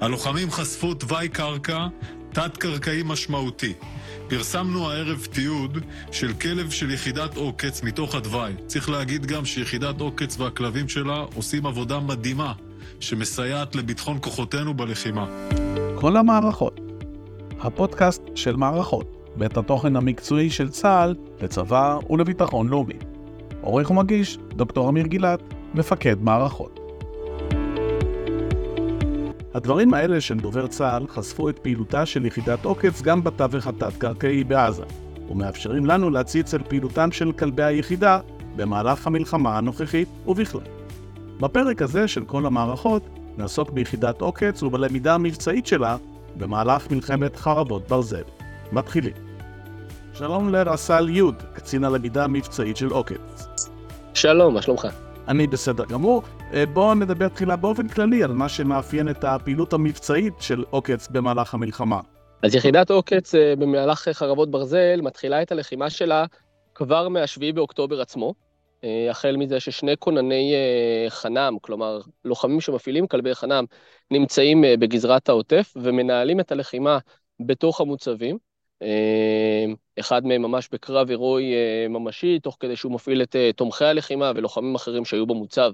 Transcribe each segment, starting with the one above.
הלוחמים חשפו תוואי קרקע תת-קרקעי משמעותי. פרסמנו הערב תיעוד של כלב של יחידת עוקץ מתוך התוואי. צריך להגיד גם שיחידת עוקץ והכלבים שלה עושים עבודה מדהימה שמסייעת לביטחון כוחותינו בלחימה. כל המערכות, הפודקאסט של מערכות, בית התוכן המקצועי של צה"ל לצבא ולביטחון לאומי. עורך ומגיש, דוקטור אמיר גילת, מפקד מערכות. הדברים האלה של דובר צה"ל חשפו את פעילותה של יחידת עוקץ גם בתווך התת-קרקעי בעזה, ומאפשרים לנו להציץ אל פעילותם של כלבי היחידה במהלך המלחמה הנוכחית ובכלל. בפרק הזה של כל המערכות נעסוק ביחידת עוקץ ובלמידה המבצעית שלה במהלך מלחמת חרבות ברזל. מתחילים. שלום לרס"ל י', קצין הלמידה המבצעית של עוקץ. שלום, מה שלומך? אני בסדר גמור. אה, בואו נדבר תחילה באופן כללי על מה שמאפיין את הפעילות המבצעית של עוקץ במהלך המלחמה. אז יחידת עוקץ אה, במהלך חרבות ברזל מתחילה את הלחימה שלה כבר מ-7 באוקטובר עצמו, אה, החל מזה ששני כונני חנם, כלומר לוחמים שמפעילים כלבי חנם, נמצאים בגזרת העוטף ומנהלים את הלחימה בתוך המוצבים. אחד מהם ממש בקרב הירואי אה, ממשי, תוך כדי שהוא מפעיל את אה, תומכי הלחימה ולוחמים אחרים שהיו במוצב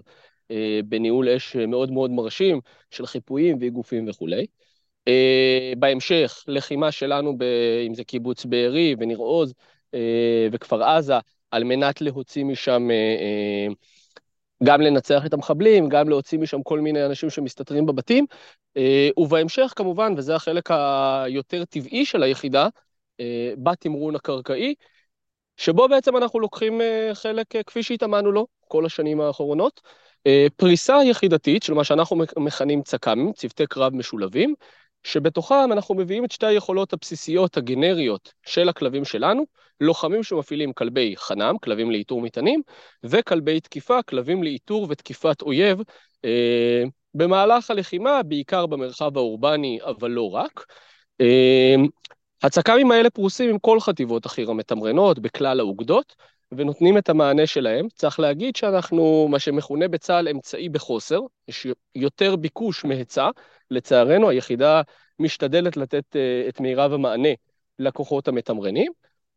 אה, בניהול אש מאוד מאוד מרשים של חיפויים ואיגופים וכולי. בהמשך, לחימה שלנו, ב, אם זה קיבוץ בארי וניר עוז וכפר עזה, על מנת להוציא משם, גם לנצח את המחבלים, גם להוציא משם כל מיני אנשים שמסתתרים בבתים. ובהמשך, כמובן, וזה החלק היותר טבעי של היחידה, בתמרון הקרקעי, שבו בעצם אנחנו לוקחים אה, חלק אה, כפי שהתאמנו לו כל השנים האחרונות. פריסה יחידתית של מה שאנחנו מכנים צק"מים, צוותי קרב משולבים, שבתוכם אנחנו מביאים את שתי היכולות הבסיסיות הגנריות של הכלבים שלנו, לוחמים שמפעילים כלבי חנם, כלבים לאיתור מטענים, וכלבי תקיפה, כלבים לאיתור ותקיפת אויב, אה, במהלך הלחימה, בעיקר במרחב האורבני, אבל לא רק. אה, הצק"מים האלה פרוסים עם כל חטיבות החי"ר המתמרנות בכלל האוגדות, ונותנים את המענה שלהם. צריך להגיד שאנחנו, מה שמכונה בצה"ל אמצעי בחוסר, יש יותר ביקוש מהיצע. לצערנו, היחידה משתדלת לתת uh, את מירב המענה לכוחות המתמרנים,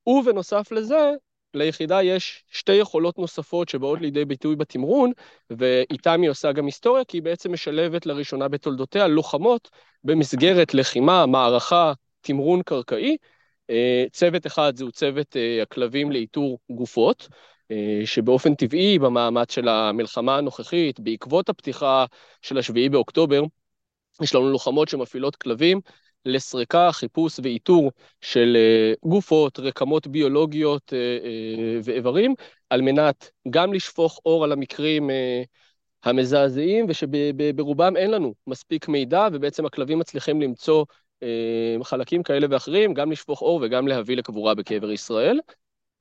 ובנוסף לזה, ליחידה יש שתי יכולות נוספות שבאות לידי ביטוי בתמרון, ואיתן היא עושה גם היסטוריה, כי היא בעצם משלבת לראשונה בתולדותיה לוחמות במסגרת לחימה, מערכה, תמרון קרקעי. אה, צוות אחד זהו צוות אה, הכלבים לאיתור גופות, אה, שבאופן טבעי במאמץ של המלחמה הנוכחית, בעקבות הפתיחה של השביעי באוקטובר, יש לנו לוחמות שמפעילות כלבים לסריקה, חיפוש ואיתור של גופות, רקמות ביולוגיות ואיברים, על מנת גם לשפוך אור על המקרים המזעזעים, ושברובם אין לנו מספיק מידע, ובעצם הכלבים מצליחים למצוא חלקים כאלה ואחרים, גם לשפוך אור וגם להביא לקבורה בקבר ישראל.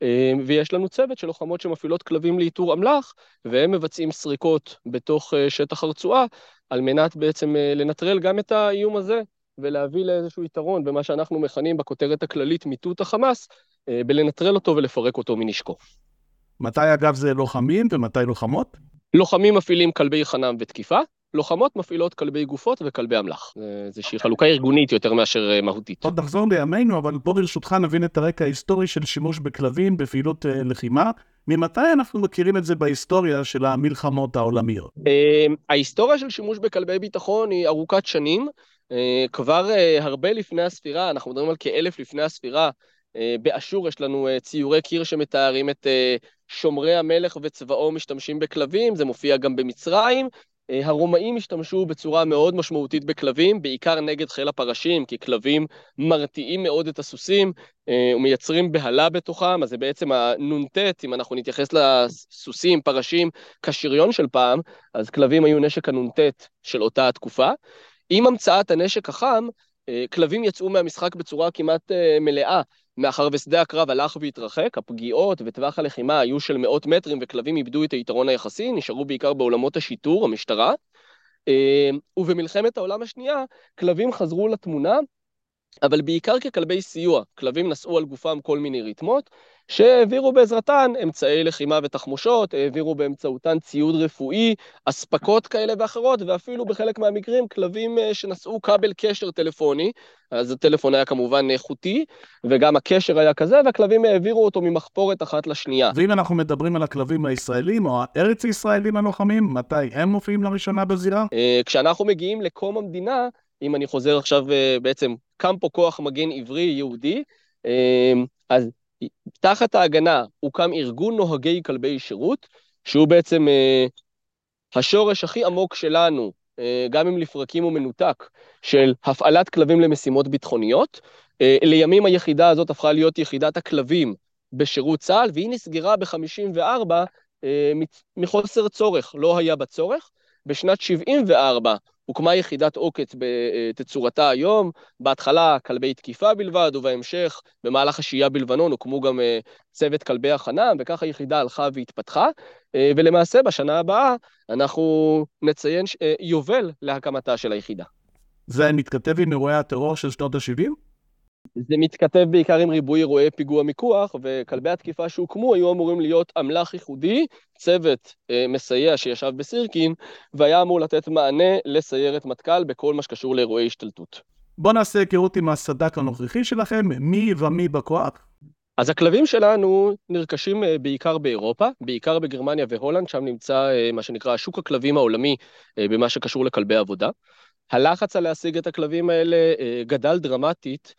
אה, ויש לנו צוות של לוחמות שמפעילות כלבים לאיתור אמל"ח, והם מבצעים סריקות בתוך אה, שטח הרצועה, על מנת בעצם לנטרל גם את האיום הזה, ולהביא לאיזשהו יתרון במה שאנחנו מכנים בכותרת הכללית מיטוט החמאס, בלנטרל אותו ולפרק אותו מנשקו. מתי אגב זה לוחמים ומתי לוחמות? לוחמים מפעילים כלבי חנם ותקיפה, לוחמות מפעילות כלבי גופות וכלבי אמל"ח. זה איזושהי חלוקה ארגונית יותר מאשר אה, מהותית. עוד נחזור לימינו, אבל בוא ברשותך נבין את הרקע ההיסטורי של שימוש בכלבים בפעילות uh, לחימה. ממתי אנחנו מכירים את זה בהיסטוריה של המלחמות העולמיות? Uh, ההיסטוריה של שימוש בכלבי ביטחון היא ארוכת שנים. כבר הרבה לפני הספירה, אנחנו מדברים על כאלף לפני הספירה, באשור יש לנו ציורי קיר שמתארים את שומרי המלך וצבאו משתמשים בכלבים, זה מופיע גם במצרים, אה, הרומאים השתמשו בצורה מאוד משמעותית בכלבים, בעיקר נגד חיל הפרשים, כי כלבים מרתיעים מאוד את הסוסים אה, ומייצרים בהלה בתוכם, אז זה בעצם הנ"ט, אם אנחנו נתייחס לסוסים, פרשים, כשריון של פעם, אז כלבים היו נשק הנ"ט של אותה התקופה. עם המצאת הנשק החם, אה, כלבים יצאו מהמשחק בצורה כמעט מלאה. מאחר ושדה הקרב הלך והתרחק, הפגיעות וטווח הלחימה היו של מאות מטרים וכלבים איבדו את היתרון היחסי, נשארו בעיקר בעולמות השיטור, המשטרה. אה, ובמלחמת העולם השנייה, כלבים חזרו לתמונה אבל בעיקר ככלבי סיוע. כלבים נשאו על גופם כל מיני רתמות, שהעבירו בעזרתן אמצעי לחימה ותחמושות, העבירו באמצעותן ציוד רפואי, אספקות כאלה ואחרות, ואפילו בחלק מהמקרים כלבים אה, שנשאו כבל קשר טלפוני, אז הטלפון היה כמובן איכותי, וגם הקשר היה כזה, והכלבים העבירו אותו ממחפורת אחת לשנייה. ואם אנחנו מדברים על הכלבים הישראלים או הארץ-ישראלים הלוחמים, מתי הם מופיעים לראשונה בזירה? אה, כשאנחנו מגיעים לקום המדינה, אם אני חוזר עכשיו אה, בעצם, קם פה כוח מגן עברי יהודי, אז תחת ההגנה הוקם ארגון נוהגי כלבי שירות, שהוא בעצם אה, השורש הכי עמוק שלנו, אה, גם אם לפרקים הוא מנותק, של הפעלת כלבים למשימות ביטחוניות. אה, לימים היחידה הזאת הפכה להיות יחידת הכלבים בשירות צה"ל, והיא נסגרה ב-54 אה, מחוסר צורך, לא היה בה צורך. בשנת 74 הוקמה יחידת עוקץ בתצורתה היום, בהתחלה כלבי תקיפה בלבד, ובהמשך, במהלך השהייה בלבנון, הוקמו גם אה, צוות כלבי החנם, וכך היחידה הלכה והתפתחה, אה, ולמעשה בשנה הבאה אנחנו נציין אה, יובל להקמתה של היחידה. זה מתכתב עם אירועי הטרור של שנות ה-70? זה מתכתב בעיקר עם ריבוי אירועי פיגוע מיקוח, וכלבי התקיפה שהוקמו היו אמורים להיות אמל"ח ייחודי, צוות אה, מסייע שישב בסירקין, והיה אמור לתת מענה לסיירת מטכ"ל בכל מה שקשור לאירועי השתלטות. בואו נעשה היכרות עם הסד"כ הנוכחי שלכם, מי ומי בכוח. אז הכלבים שלנו נרכשים אה, בעיקר באירופה, בעיקר בגרמניה והולנד, שם נמצא אה, מה שנקרא שוק הכלבים העולמי אה, במה שקשור לכלבי עבודה. הלחץ על להשיג את הכלבים האלה גדל דרמטית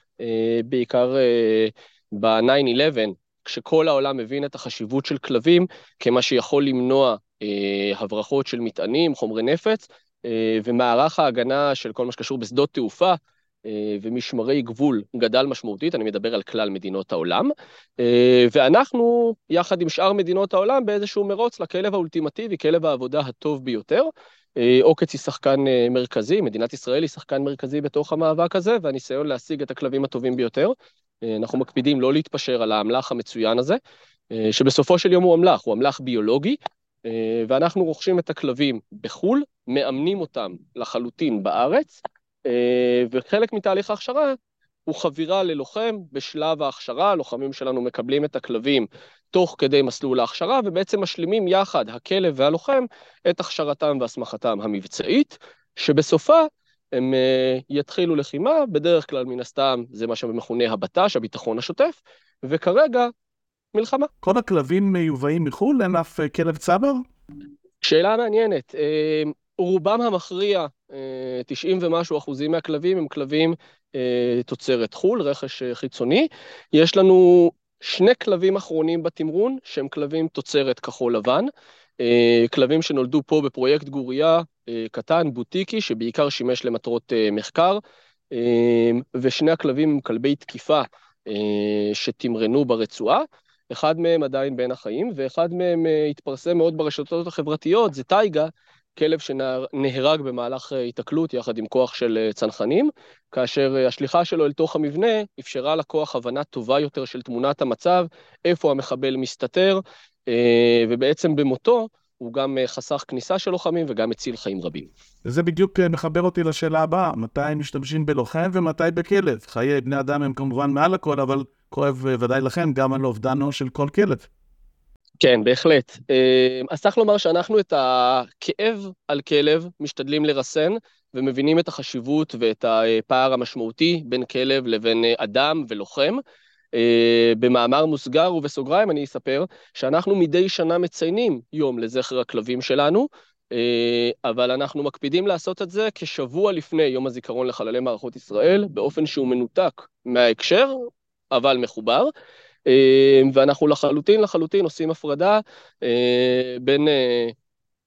בעיקר אה, ב-9-11, כשכל העולם מבין את החשיבות של כלבים כמה שיכול למנוע אה, הברחות של מטענים, חומרי נפץ, ומערך ההגנה של כל מה שקשור בשדות תעופה ומשמרי גבול גדל משמעותית, אני מדבר על כלל מדינות העולם, ואנחנו, יחד עם שאר מדינות העולם, באיזשהו מרוץ לכלב האולטימטיבי, כלב העבודה הטוב ביותר, אה, עוקץ היא שחקן אה, מרכזי, מדינת ישראל היא שחקן מרכזי בתוך המאבק הזה, והניסיון להשיג את הכלבים הטובים ביותר. אה, אנחנו מקפידים לא להתפשר על האמל"ח המצוין הזה, שבסופו של יום הוא אמל"ח, הוא אמל"ח ביולוגי, ואנחנו רוכשים את הכלבים בחו"ל, מאמנים אותם לחלוטין בארץ, וחלק מתהליך ההכשרה הוא חבירה ללוחם בשלב ההכשרה, הלוחמים שלנו מקבלים את הכלבים תוך כדי מסלול ההכשרה, ובעצם משלימים יחד, הכלב והלוחם, את הכשרתם והסמכתם המבצעית, שבסופה הם uh, יתחילו לחימה, בדרך כלל מן הסתם זה מה שמכונה הבט"ש, הביטחון השוטף, וכרגע מלחמה. כל הכלבים מיובאים מחו"ל? אין אף uh, כלב צבר? שאלה מעניינת. Uh, רובם המכריע, 90 ומשהו אחוזים מהכלבים הם כלבים תוצרת חו"ל, רכש חיצוני. יש לנו שני כלבים אחרונים בתמרון, שהם כלבים תוצרת כחול לבן, אה, כלבים שנולדו פה בפרויקט גוריה אה, קטן, בוטיקי, שבעיקר שימש למטרות אה, מחקר, ושני הכלבים הם כלבי תקיפה שתמרנו ברצועה. אחד מהם עדיין בין החיים, ואחד מהם התפרסם מאוד ברשתות החברתיות, זה טייגה, כלב שנהרג במהלך היתקלות יחד עם כוח של צנחנים, כאשר השליחה שלו אל תוך המבנה אפשרה לכוח הבנה טובה יותר של תמונת המצב, איפה המחבל מסתתר, אה, ובעצם במותו הוא גם חסך כניסה של לוחמים וגם הציל חיים רבים. וזה בדיוק אה, מחבר אותי לשאלה הבאה, מתי משתמשים בלוחם ומתי בכלב? חיי בני אדם הם כמובן מעל הכל, אבל כואב אה, ודאי לכם גם על אובדנו של כל כלב. כן, בהחלט. אה, אז צריך לומר שאנחנו את הכאב על כלב משתדלים לרסן, ומבינים את החשיבות ואת הפער המשמעותי בין כלב לבין אדם ולוחם. אה, במאמר מוסגר ובסוגריים אני אספר שאנחנו מדי שנה מציינים יום לזכר הכלבים שלנו, אה, אבל אנחנו מקפידים לעשות את זה כשבוע לפני יום הזיכרון לחללי מערכות ישראל, באופן שהוא מנותק מההקשר, אבל מחובר. אה, ואנחנו לחלוטין לחלוטין עושים הפרדה אה, בין אה,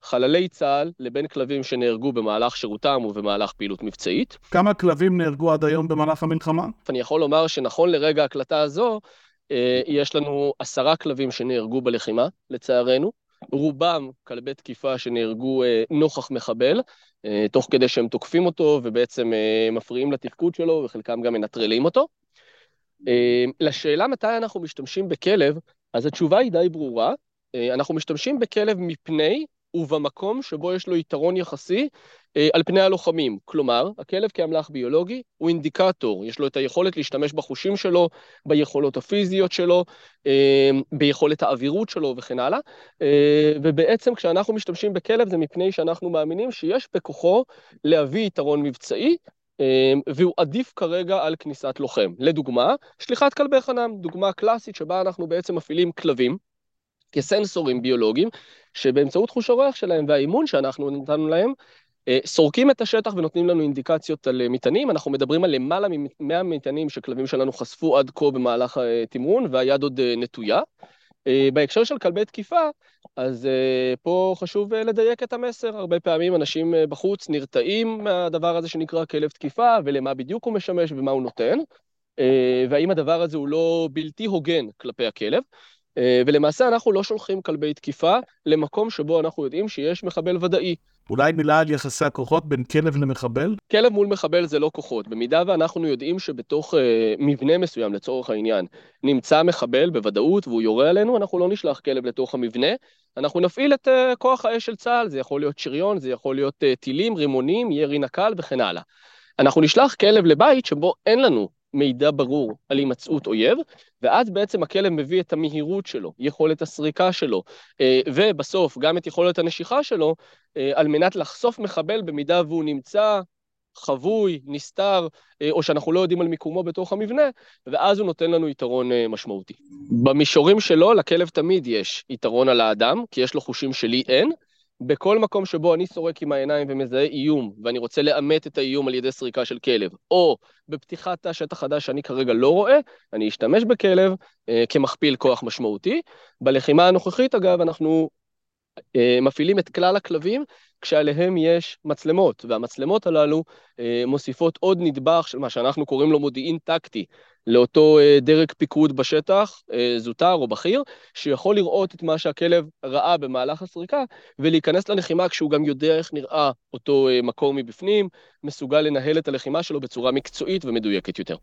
חללי צה"ל לבין כלבים שנהרגו במהלך שירותם ובמהלך פעילות מבצעית. כמה כלבים נהרגו עד היום במהלך המלחמה? אני יכול לומר שנכון לרגע ההקלטה הזו, יש לנו עשרה כלבים שנהרגו בלחימה, לצערנו. רובם כלבי תקיפה שנהרגו נוכח מחבל, תוך כדי שהם תוקפים אותו ובעצם מפריעים לתפקוד שלו וחלקם גם מנטרלים אותו. אה, לשאלה מתי אנחנו משתמשים בכלב, אז התשובה היא די ברורה. אה, אנחנו משתמשים בכלב מפני ובמקום שבו יש לו יתרון יחסי אה, על פני הלוחמים. כלומר, הכלב כאמל"ח ביולוגי הוא אינדיקטור, יש לו את היכולת להשתמש בחושים שלו, ביכולות הפיזיות שלו, ביכולת האווירות שלו וכן הלאה. אה, ובעצם כשאנחנו משתמשים בכלב זה מפני שאנחנו מאמינים שיש בכוחו להביא יתרון מבצעי, והוא עדיף כרגע על כניסת לוחם. לדוגמה, שליחת כלבי חנם, דוגמה קלאסית שבה אנחנו בעצם מפעילים כלבים. כסנסורים ביולוגיים, שבאמצעות חוש הריח שלהם והאימון שאנחנו נתנו להם, אה, סורקים את השטח ונותנים לנו אינדיקציות על אה, מטענים, אנחנו מדברים על למעלה מ-100 מטענים שכלבים שלנו חשפו עד כה במהלך התמרון, והיד עוד אה, נטויה. בהקשר של כלבי תקיפה, אז פה חשוב לדייק את המסר. הרבה פעמים אנשים בחוץ נרתעים מהדבר הזה שנקרא כלב תקיפה, ולמה בדיוק הוא משמש ומה הוא נותן, והאם הדבר הזה הוא לא בלתי הוגן כלפי הכלב. אה, ולמעשה אנחנו לא שולחים כלבי תקיפה למקום שבו אנחנו יודעים שיש מחבל ודאי. אולי מילה על יחסי הכוחות בין כלב למחבל? כלב מול מחבל זה לא כוחות. במידה ואנחנו יודעים שבתוך uh, מבנה מסוים, לצורך העניין, נמצא מחבל בוודאות והוא יורה עלינו, אנחנו לא נשלח כלב לתוך המבנה, אנחנו נפעיל את uh, כוח האש של צה"ל, זה יכול להיות שריון, זה יכול להיות uh, טילים, רימונים, ירי נקל וכן הלאה. אנחנו נשלח כלב לבית שבו אין לנו מידע ברור על הימצאות אויב, ואז בעצם הכלב מביא את המהירות שלו, יכולת הסריקה שלו, אה, ובסוף גם את יכולת הנשיכה שלו, אה, על מנת לחשוף מחבל במידה והוא נמצא חבוי, נסתר, אה, או שאנחנו לא יודעים על מיקומו בתוך המבנה, ואז הוא נותן לנו יתרון משמעותי. במישורים שלו, לכלב תמיד יש יתרון על האדם, כי יש לו חושים שלי אין, בכל מקום שבו אני סורק עם העיניים ומזהה איום, ואני רוצה לאמת את האיום על ידי סריקה של כלב, או בפתיחת תא שטח חדש שאני כרגע לא רואה, אני אשתמש בכלב אה, כמכפיל כוח משמעותי. בלחימה הנוכחית, אגב, אנחנו אה, מפעילים את כלל הכלבים כשעליהם יש מצלמות, והמצלמות הללו אה, מוסיפות עוד נדבך של מה שאנחנו קוראים לו מודיעין טקטי, לאותו אה, דרג פיקוד בשטח, זוטר או בכיר, שיכול לראות את מה שהכלב ראה במהלך הסריקה, ולהיכנס ללחימה כשהוא גם יודע איך נראה אותו מקור מבפנים, מסוגל לנהל את הלחימה שלו בצורה מקצועית ומדויקת יותר.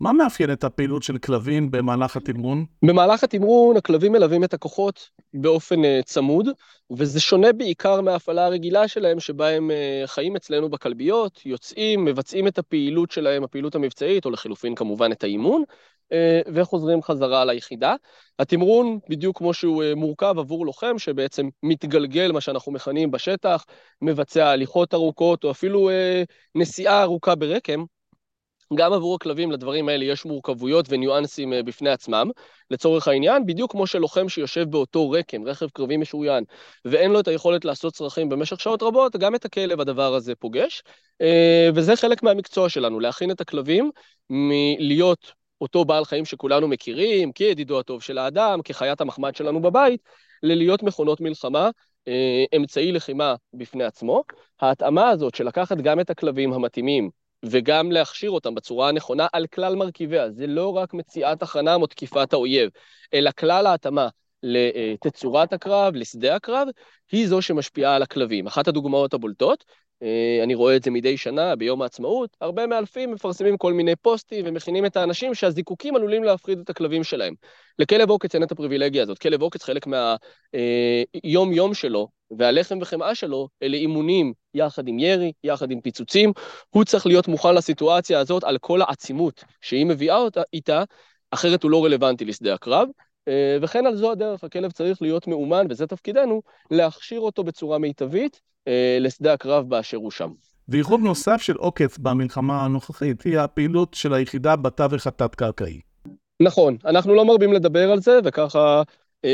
מה מאפיין את הפעילות של כלבים במהלך התמרון? במהלך התמרון הכלבים מלווים את הכוחות באופן uh, צמוד, וזה שונה בעיקר מההפעלה הרגילה שלהם, שבה הם uh, חיים אצלנו בכלביות, יוצאים, מבצעים את הפעילות שלהם, הפעילות המבצעית, או לחילופין כמובן את האימון, uh, וחוזרים חזרה ליחידה. התמרון, בדיוק כמו שהוא uh, מורכב עבור לוחם, שבעצם מתגלגל, מה שאנחנו מכנים בשטח, מבצע הליכות ארוכות, או אפילו uh, נסיעה ארוכה ברקם, גם עבור הכלבים לדברים האלה יש מורכבויות וניואנסים אה, בפני עצמם. לצורך העניין, בדיוק כמו שלוחם שיושב באותו רקם, רכב קרבי משוריין, ואין לו את היכולת לעשות צרכים במשך שעות רבות, גם את הכלב הדבר הזה פוגש. אה, וזה חלק מהמקצוע שלנו, להכין את הכלבים מלהיות אותו בעל חיים שכולנו מכירים, כידידו הטוב של האדם, כחיית המחמד שלנו בבית, ללהיות מכונות מלחמה, אה, אמצעי לחימה בפני עצמו. ההתאמה הזאת של לקחת גם את הכלבים המתאימים וגם להכשיר אותם בצורה הנכונה על כלל מרכיביה. זה לא רק מציאת הכנה או תקיפת האויב, אלא כלל ההתאמה לתצורת הקרב, לשדה הקרב, היא זו שמשפיעה על הכלבים. אחת הדוגמאות הבולטות, אה, אני רואה את זה מדי שנה, ביום העצמאות, הרבה מאלפים מפרסמים כל מיני פוסטים ומכינים את האנשים שהזיקוקים עלולים להפחיד את הכלבים שלהם. לכלב עוקץ אין את הפריבילגיה הזאת. כלב עוקץ חלק מהיום-יום אה, שלו והלחם וחמאה שלו אלה אימונים יחד עם ירי, יחד עם פיצוצים. הוא צריך להיות מוכן לסיטואציה הזאת על כל העצימות שהיא מביאה אותה איתה, אחרת הוא לא רלוונטי לשדה הקרב. אה, וכן על זו הדרך, הכלב צריך להיות מאומן, וזה תפקידנו, להכשיר אותו בצורה מיטבית אה, לשדה הקרב באשר הוא שם. וייחוד נוסף של עוקץ במלחמה הנוכחית היא הפעילות של היחידה בתווך התת-קרקעי. נכון, אנחנו לא מרבים לדבר על זה, וככה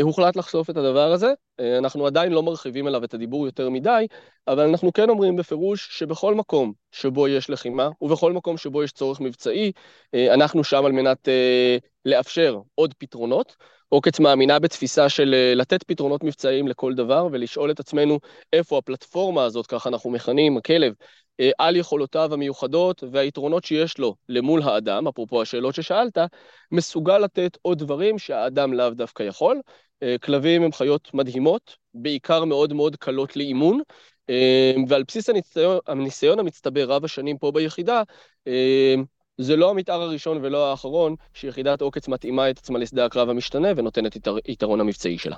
הוחלט לחשוף את הדבר הזה. אה, אנחנו עדיין לא מרחיבים אליו את הדיבור יותר מדי, אבל אנחנו כן אומרים בפירוש שבכל מקום שבו יש לחימה, ובכל מקום שבו יש צורך מבצעי, אה, אנחנו שם על מנת אה, לאפשר עוד פתרונות. עוקץ מאמינה בתפיסה של אה, לתת פתרונות מבצעיים לכל דבר ולשאול את עצמנו איפה הפלטפורמה הזאת, ככה אנחנו מכנים, הכלב, אה, על יכולותיו המיוחדות והיתרונות שיש לו למול האדם, אפרופו השאלות ששאלת, מסוגל לתת עוד דברים שהאדם לאו דווקא יכול. אה, כלבים הם חיות מדהימות, בעיקר מאוד מאוד קלות לאימון, ועל בסיס הניסיון, הניסיון המצטבר רב השנים פה ביחידה, זה לא המתאר הראשון ולא האחרון שיחידת עוקץ מתאימה את עצמה לשדה הקרב המשתנה ונותנת את היתרון המבצעי שלה.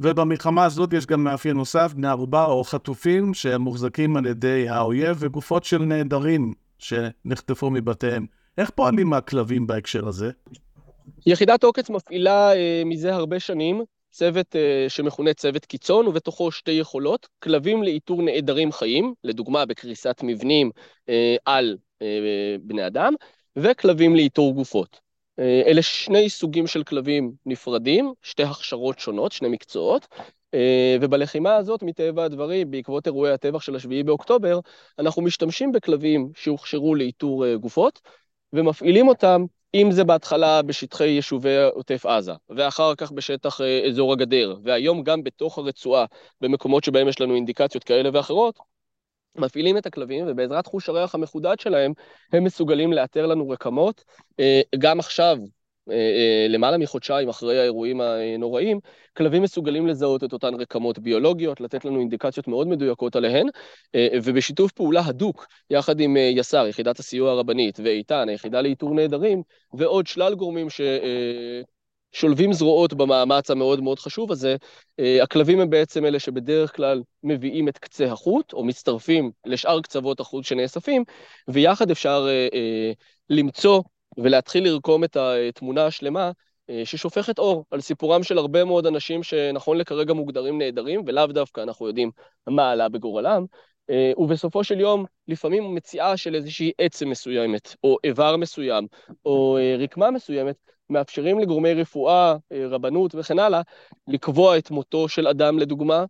ובמלחמה הזאת יש גם מאפיין נוסף, בני ערובה או חטופים שמוחזקים על ידי האויב וגופות של נעדרים שנחטפו מבתיהם. איך פועלים הכלבים בהקשר הזה? יחידת עוקץ מפעילה אה, מזה הרבה שנים צוות אה, שמכונה צוות קיצון, ובתוכו שתי יכולות, כלבים לאיתור נעדרים חיים, לדוגמה בקריסת מבנים אה, על אה, בני אדם, וכלבים לאיתור גופות. אה, אלה שני סוגים של כלבים נפרדים, שתי הכשרות שונות, שני מקצועות, ובלחימה הזאת, מטבע הדברים, בעקבות אירועי הטבח של השביעי באוקטובר, אנחנו משתמשים בכלבים שהוכשרו לאיתור גופות, ומפעילים אותם אם זה בהתחלה בשטחי יישובי עוטף עזה, ואחר כך בשטח אה, אזור הגדר, והיום גם בתוך הרצועה, במקומות שבהם יש לנו אינדיקציות כאלה ואחרות, מפעילים את הכלבים, ובעזרת חוש הריח המחודד שלהם, הם מסוגלים לאתר לנו רקמות. אה, גם עכשיו, למעלה מחודשיים אחרי האירועים הנוראים, כלבים מסוגלים לזהות את אותן רקמות ביולוגיות, לתת לנו אינדיקציות מאוד מדויקות עליהן, אה, ובשיתוף פעולה הדוק, יחד עם יס"ר, יחידת הסיוע הרבנית, ואיתן, היחידה לאיתור נעדרים, ועוד שלל גורמים ש... שולבים זרועות במאמץ המאוד מאוד חשוב הזה, הכלבים הם בעצם אלה שבדרך כלל מביאים את קצה החוט, או מצטרפים לשאר קצוות החוט שנאספים, ויחד אפשר למצוא ולהתחיל לרקום את התמונה השלמה אה, ששופכת אור על סיפורם של הרבה מאוד אנשים שנכון לכרגע מוגדרים נהדרים, ולאו דווקא אנחנו יודעים מה עלה בגורלם, אה, ובסופו של יום, לפעמים מציאה של איזושהי עצם מסוימת, או איבר מסוים, או אה, רקמה מסוימת, מאפשרים לגורמי רפואה, רבנות וכן הלאה, לקבוע את מותו של אדם לדוגמה,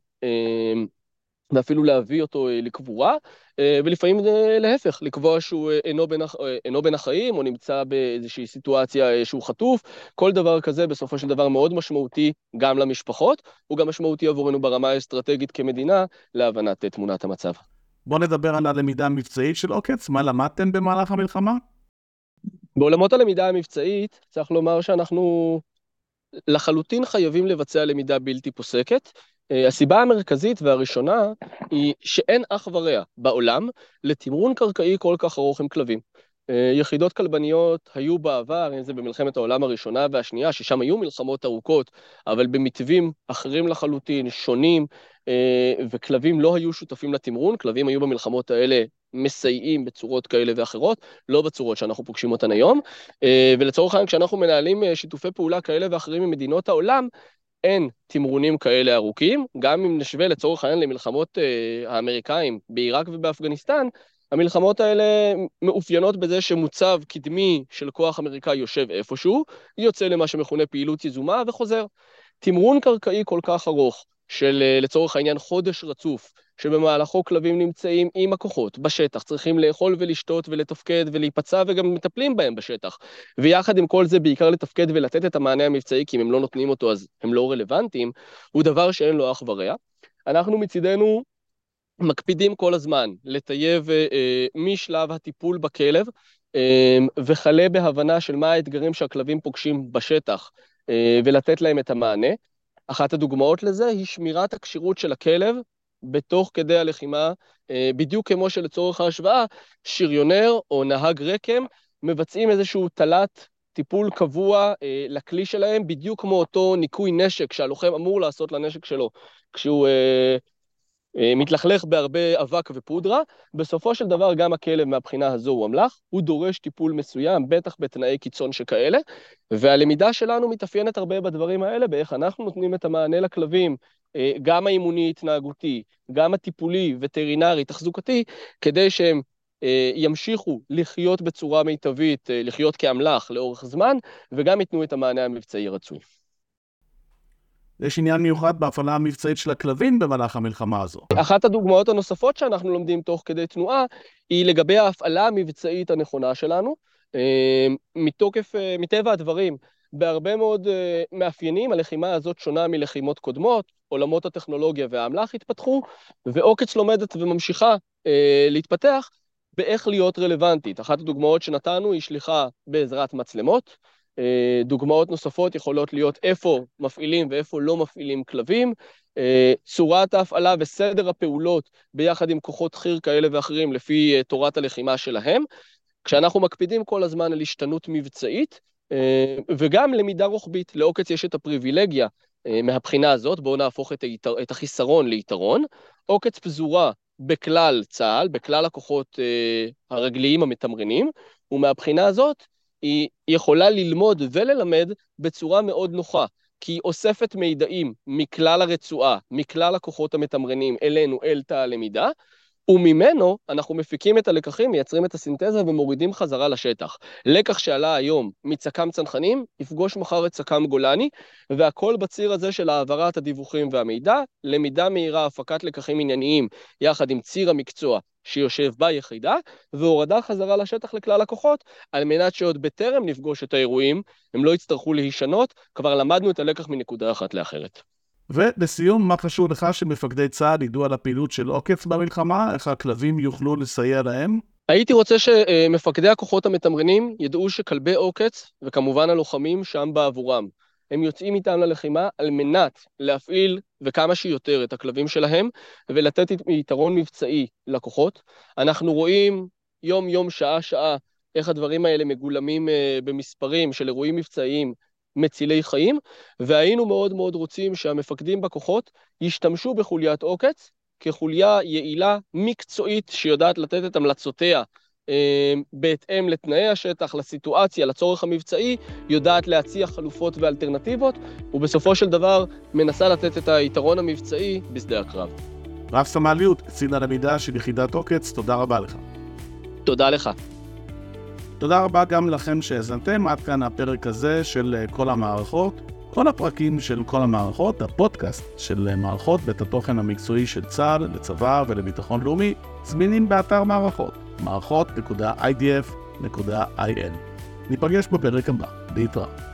ואפילו להביא אותו אה, לקבורה, אה, ולפעמים אה, להפך, לקבוע שהוא אינו בין, אינו בין החיים, או נמצא באיזושהי סיטואציה שהוא חטוף. כל דבר כזה בסופו של דבר מאוד משמעותי גם למשפחות, הוא גם משמעותי עבורנו ברמה האסטרטגית כמדינה להבנת תמונת המצב. בואו נדבר על הלמידה המבצעית של עוקץ, מה למדתם במהלך המלחמה? בעולמות הלמידה המבצעית, צריך לומר שאנחנו לחלוטין חייבים לבצע למידה בלתי פוסקת. אה, הסיבה המרכזית והראשונה היא שאין אח ורע בעולם לתמרון קרקעי כל כך ארוך עם כלבים. אה, יחידות כלבניות היו בעבר, אם זה במלחמת העולם הראשונה והשנייה, ששם היו מלחמות ארוכות, אבל במתווים אחרים לחלוטין, שונים, אה, וכלבים לא היו שותפים לתמרון, כלבים היו במלחמות האלה מסייעים בצורות כאלה ואחרות, לא בצורות שאנחנו פוגשים אותן היום. ולצורך העניין, כשאנחנו מנהלים שיתופי פעולה כאלה ואחרים עם מדינות העולם, אין תמרונים כאלה ארוכים, גם אם נשווה לצורך העניין למלחמות אה, האמריקאים בעיראק ובאפגניסטן, המלחמות האלה מאופיינות בזה שמוצב קדמי של כוח אמריקאי יושב איפשהו, יוצא למה שמכונה פעילות יזומה וחוזר. תמרון קרקעי כל כך ארוך, של אה, לצורך העניין חודש רצוף, שבמהלכו כלבים נמצאים עם הכוחות בשטח, צריכים לאכול ולשתות ולתפקד ולהיפצע וגם מטפלים בהם בשטח. ויחד עם כל זה, בעיקר לתפקד ולתת את המענה המבצעי, כי אם הם לא נותנים אותו אז הם לא רלוונטיים, הוא דבר שאין לו אח ורע. אנחנו מצידנו מקפידים כל הזמן לטייב אה, אה, משלב הטיפול בכלב, אה, וכלה בהבנה של מה האתגרים שהכלבים פוגשים בשטח, אה, ולתת להם את המענה. אחת הדוגמאות לזה היא שמירת הכשירות של הכלב בתוך כדי הלחימה, אה, בדיוק כמו שלצורך ההשוואה, שריונר או נהג רקם מבצעים איזשהו טלת טיפול קבוע אה, לכלי שלהם, בדיוק כמו אותו ניקוי נשק שהלוחם אמור לעשות לנשק שלו כשהוא אה, מתלכלך בהרבה אבק ופודרה. בסופו של דבר גם הכלב מהבחינה הזו הוא אמל"ח, הוא דורש טיפול מסוים, בטח בתנאי קיצון שכאלה, והלמידה שלנו מתאפיינת הרבה בדברים האלה, באיך אנחנו נותנים את המענה לכלבים אה, גם האימוני-התנהגותי, גם הטיפולי, וטרינרי, תחזוקתי, כדי שהם אה, ימשיכו לחיות בצורה מיטבית, אה, לחיות כאמל"ח לאורך זמן, וגם ייתנו את המענה המבצעי הרצוי. יש עניין מיוחד בהפעלה המבצעית של הכלבים במהלך המלחמה הזו. אחת הדוגמאות הנוספות שאנחנו לומדים תוך כדי תנועה, היא לגבי ההפעלה המבצעית הנכונה שלנו. מתוקף, מטבע הדברים, בהרבה מאוד uh, מאפיינים, הלחימה הזאת שונה מלחימות קודמות, עולמות הטכנולוגיה והאמל"ח התפתחו, ועוקץ לומדת וממשיכה להתפתח באיך להיות רלוונטית. אחת הדוגמאות שנתנו היא שליחה בעזרת מצלמות. Uh, דוגמאות נוספות יכולות להיות איפה מפעילים ואיפה לא מפעילים כלבים. Uh, צורת ההפעלה וסדר הפעולות ביחד עם כוחות חי"ר כאלה ואחרים לפי uh, תורת הלחימה שלהם. כשאנחנו מקפידים כל הזמן על השתנות מבצעית, אה, וגם למידה רוחבית. לעוקץ יש את הפריבילגיה אה, מהבחינה הזאת, בואו נהפוך את, היתר, את החיסרון ליתרון. עוקץ פזורה בכלל צה"ל, בכלל הכוחות אה, הרגליים המתמרנים, ומהבחינה הזאת היא יכולה ללמוד וללמד בצורה מאוד נוחה. כי היא אוספת מידעים מכלל הרצועה, מכלל הכוחות המתמרנים אלינו, אל תא הלמידה, וממנו אנחנו מפיקים את הלקחים, מייצרים את הסינתזה ומורידים חזרה לשטח. לקח שעלה היום מצק"ם צנחנים, יפגוש מחר את צק"ם גולני, והכל בציר הזה של העברת הדיווחים והמידע, למידה מהירה, הפקת לקחים ענייניים, יחד עם ציר המקצוע שיושב ביחידה, והורדה חזרה לשטח לכלל הכוחות, על מנת שעוד בטרם נפגוש את האירועים, הם לא יצטרכו להישנות, כבר למדנו את הלקח מנקודה אחת לאחרת. ולסיום, מה חשוב לך שמפקדי צה"ל ידעו על הפעילות של עוקץ במלחמה? איך הכלבים יוכלו לסייע להם? הייתי רוצה שמפקדי הכוחות המתמרנים ידעו שכלבי עוקץ, וכמובן הלוחמים, שם בעבורם. הם יוצאים איתם ללחימה על מנת להפעיל וכמה שיותר את הכלבים שלהם ולתת יתרון מבצעי לכוחות. אנחנו רואים יום-יום, שעה-שעה, איך הדברים האלה מגולמים אה, במספרים של אירועים מבצעיים מצילי חיים, והיינו מאוד מאוד רוצים שהמפקדים בכוחות ישתמשו בחוליית עוקץ כחוליה יעילה, מקצועית, שיודעת לתת את המלצותיה אה, בהתאם לתנאי השטח, לסיטואציה, לצורך המבצעי, יודעת להציע חלופות ואלטרנטיבות, ובסופו של דבר מנסה לתת את היתרון המבצעי בשדה הקרב. רב סמל י', קצין הלמידה של יחידת עוקץ, תודה רבה לך. תודה לך. תודה רבה גם לכם שהאזנתם, עד כאן הפרק הזה של אה, כל המערכות. כל הפרקים של כל המערכות, הפודקאסט של אה, מערכות בית התוכן המקצועי של צה"ל לצבא ולביטחון לאומי, זמינים באתר מערכות, מערכות.idf.il. ניפגש בפרק הבא, להתראות.